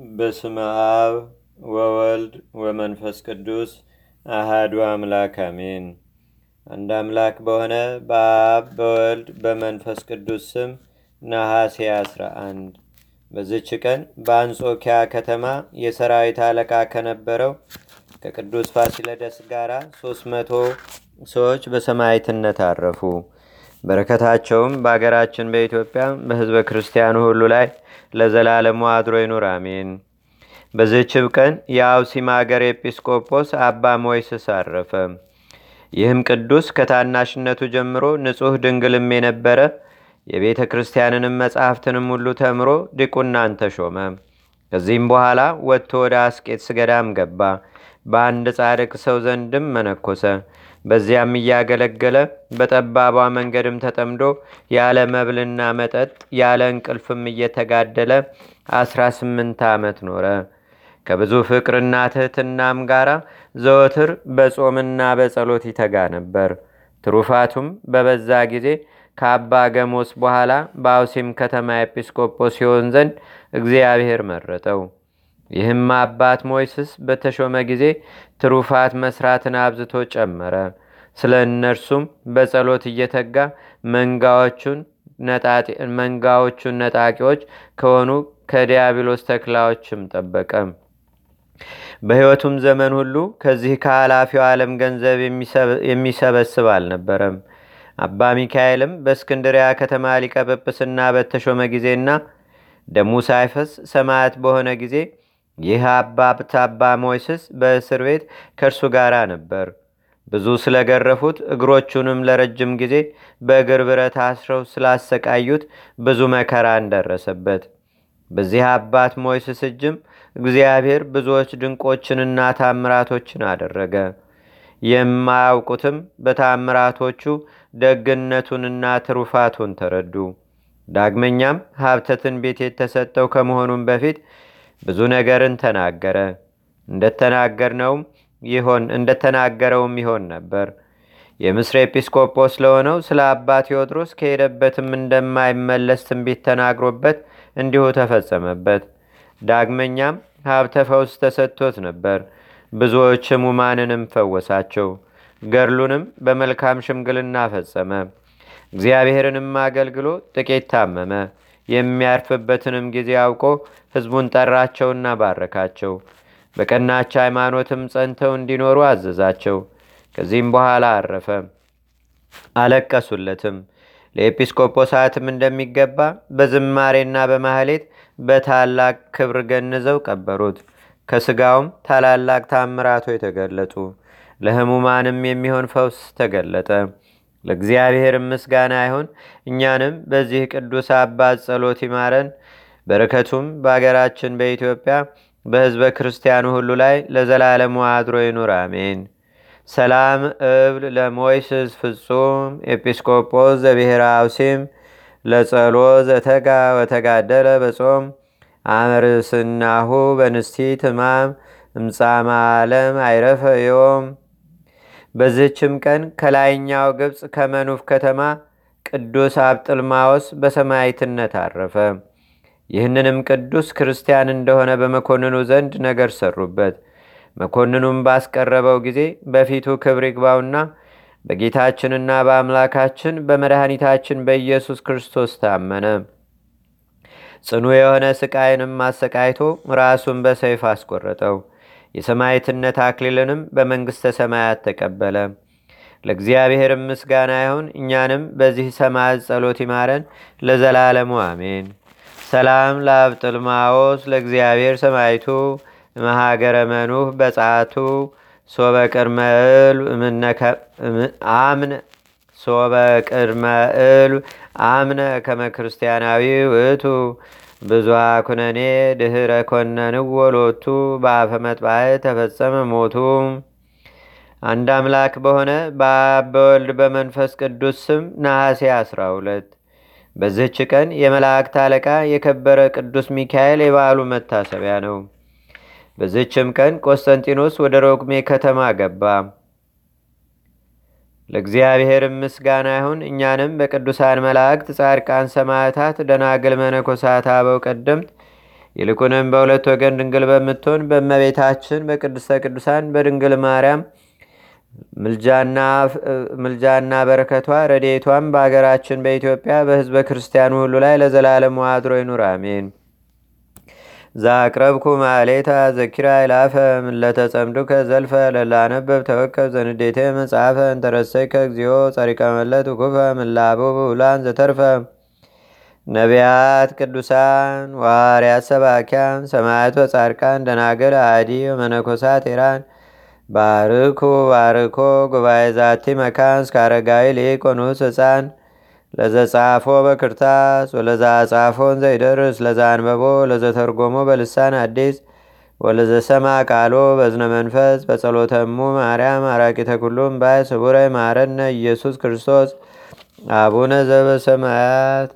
በስመ አብ ወወልድ ወመንፈስ ቅዱስ አሃዱ አምላክ አሜን። አንድ አምላክ በሆነ በአብ በወልድ በመንፈስ ቅዱስ ስም ነሐሴ 11 በዝች ቀን በአንጾኪያ ከተማ የሰራዊት አለቃ ከነበረው ከቅዱስ ፋሲለደስ ጋር ሶስት መቶ ሰዎች በሰማዕትነት አረፉ። በረከታቸውም በአገራችን በኢትዮጵያ በሕዝበ ክርስቲያኑ ሁሉ ላይ ለዘላለሙ አድሮ ይኑር፣ አሜን። በዝችብ ቀን የአውሲም አገር ኤጲስቆጶስ አባ ሞይስስ አረፈ። ይህም ቅዱስ ከታናሽነቱ ጀምሮ ንጹሕ ድንግልም የነበረ የቤተ ክርስቲያንንም መጻሕፍትንም ሁሉ ተምሮ ዲቁናን ተሾመ። ከዚህም በኋላ ወጥቶ ወደ አስቄጥስ ገዳም ገባ። በአንድ ጻድቅ ሰው ዘንድም መነኮሰ። በዚያም እያገለገለ በጠባቧ መንገድም ተጠምዶ ያለ መብልና መጠጥ ያለ እንቅልፍም እየተጋደለ አስራ ስምንት ዓመት ኖረ። ከብዙ ፍቅርና ትህትናም ጋር ዘወትር በጾምና በጸሎት ይተጋ ነበር። ትሩፋቱም በበዛ ጊዜ ከአባ ገሞስ በኋላ በአውሲም ከተማ ኤጲስቆጶስ ሲሆን ዘንድ እግዚአብሔር መረጠው። ይህም አባት ሞይስስ በተሾመ ጊዜ ትሩፋት መስራትን አብዝቶ ጨመረ። ስለ እነርሱም በጸሎት እየተጋ መንጋዎቹን ነጣቂዎች ከሆኑ ከዲያብሎስ ተክላዎችም ጠበቀ። በሕይወቱም ዘመን ሁሉ ከዚህ ከኃላፊው ዓለም ገንዘብ የሚሰበስብ አልነበረም። አባ ሚካኤልም በእስክንድሪያ ከተማ ሊቀ ጵጵስና በተሾመ ጊዜና ደሙ ሳይፈስ ሰማያት በሆነ ጊዜ ይህ አባ ሞይስስ በእስር ቤት ከእርሱ ጋር ነበር። ብዙ ስለገረፉት እግሮቹንም ለረጅም ጊዜ በእግር ብረት አስረው ስላሰቃዩት ብዙ መከራ እንደረሰበት። በዚህ አባት ሞይስስ እጅም እግዚአብሔር ብዙዎች ድንቆችንና ታምራቶችን አደረገ። የማያውቁትም በታምራቶቹ ደግነቱንና ትሩፋቱን ተረዱ። ዳግመኛም ሀብተ ትንቢት የተሰጠው ከመሆኑም በፊት ብዙ ነገርን ተናገረ። እንደተናገርነውም ይሆን እንደተናገረውም ይሆን ነበር። የምስር ኤጲስቆጶስ ለሆነው ስለ አባ ቴዎድሮስ ከሄደበትም እንደማይመለስ ትንቢት ተናግሮበት እንዲሁ ተፈጸመበት። ዳግመኛም ሀብተ ፈውስ ተሰጥቶት ነበር። ብዙዎች ሕሙማንንም ፈወሳቸው። ገድሉንም በመልካም ሽምግልና ፈጸመ። እግዚአብሔርንም አገልግሎ ጥቂት ታመመ። የሚያርፍበትንም ጊዜ አውቆ ሕዝቡን ጠራቸውና ባረካቸው። በቀናች ሃይማኖትም ጸንተው እንዲኖሩ አዘዛቸው። ከዚህም በኋላ አረፈ። አለቀሱለትም። ለኤጲስቆጶሳትም እንደሚገባ በዝማሬና በማህሌት በታላቅ ክብር ገንዘው ቀበሩት። ከስጋውም ታላላቅ ታምራቶች ተገለጡ። ለሕሙማንም የሚሆን ፈውስ ተገለጠ። ለእግዚአብሔር ምስጋና ይሁን። እኛንም በዚህ ቅዱስ አባት ጸሎት ይማረን። በረከቱም በአገራችን በኢትዮጵያ በሕዝበ ክርስቲያኑ ሁሉ ላይ ለዘላለሙ አድሮ ይኑር፣ አሜን። ሰላም እብል ለሞይስስ ፍጹም ኤጲስቆጶስ ዘብሔረ አውሲም ለጸሎ ዘተጋ ወተጋደለ በጾም አመርስናሁ በንስቲ ትማም እምጻማ ዓለም አይረፈ ዮም። በዝህችም ቀን ከላይኛው ግብፅ ከመኑፍ ከተማ ቅዱስ አብጥልማዎስ በሰማይትነት አረፈ። ይህንንም ቅዱስ ክርስቲያን እንደሆነ በመኮንኑ ዘንድ ነገር ሰሩበት። መኮንኑም ባስቀረበው ጊዜ በፊቱ ክብር ይግባውና በጌታችንና በአምላካችን በመድኃኒታችን በኢየሱስ ክርስቶስ ታመነ። ጽኑ የሆነ ስቃይንም አሰቃይቶ ራሱን በሰይፍ አስቆረጠው። የሰማዕትነት አክሊልንም በመንግሥተ ሰማያት ተቀበለ። ለእግዚአብሔር ምስጋና ይሁን። እኛንም በዚህ ሰማዕት ጸሎት ይማረን ለዘላለሙ አሜን። ሰላም ለአብጥልማዎስ ለእግዚአብሔር ሰማይቱ መሃገረ መኑህ በጻቱ ሶበ ቅድመ እል አምነ ከመ ክርስቲያናዊ ውእቱ ብዙሃ ኩነኔ ድህረ ኮነንዎ ሎቱ በአፈ መጥባዕ ተፈጸመ ሞቱ። አንድ አምላክ በሆነ በአብ በወልድ በመንፈስ ቅዱስ ስም ነሐሴ 12 በዚህች ቀን የመላእክት አለቃ የከበረ ቅዱስ ሚካኤል የበዓሉ መታሰቢያ ነው። በዚህችም ቀን ቆስጠንጢኖስ ወደ ሮግሜ ከተማ ገባ። ለእግዚአብሔር ምስጋና ይሁን። እኛንም በቅዱሳን መላእክት፣ ጻድቃን፣ ሰማዕታት፣ ደናግል፣ መነኮሳት፣ አበው ቀደምት ይልቁንም በሁለት ወገን ድንግል በምትሆን በእመቤታችን በቅድስተ ቅዱሳን በድንግል ማርያም ምልጃና በረከቷ ረዴቷም በአገራችን በኢትዮጵያ በህዝበ ክርስቲያኑ ሁሉ ላይ ለዘላለም ዋድሮ ይኑር፣ አሜን። ዛቅረብኩ ማሌታ ዘኪራ ይላፈ ምለተጸምዱከ ዘልፈ ለላነበብ ተወከብ ዘንዴቴ መጽሐፈ እንተረሰይከ እግዚኦ ጸሪቀ መለት ውኩፈ ምላቡ ብውላን ዘተርፈ። ነቢያት፣ ቅዱሳን፣ ዋርያት፣ ሰባኪያን፣ ሰማያት ወጻድቃን፣ ደናገል፣ አዲ ወመነኮሳት ኢራን ባርኩ ባርኮ ጉባኤ ዛቲ መካን እስከ አረጋዊ ሊቆኑስ ህፃን ለዘጻፎ በክርታስ ወለዛ ጻፎን ዘይደርስ ለዛ አንበቦ ለዘተርጎሞ በልሳን አዲስ ወለዘሰማ ቃሎ በዝነ መንፈስ በጸሎተሙ ማርያም አራቂተ ኩሉም ባይ ስቡረ ማረነ ኢየሱስ ክርስቶስ አቡነ ዘበሰማያት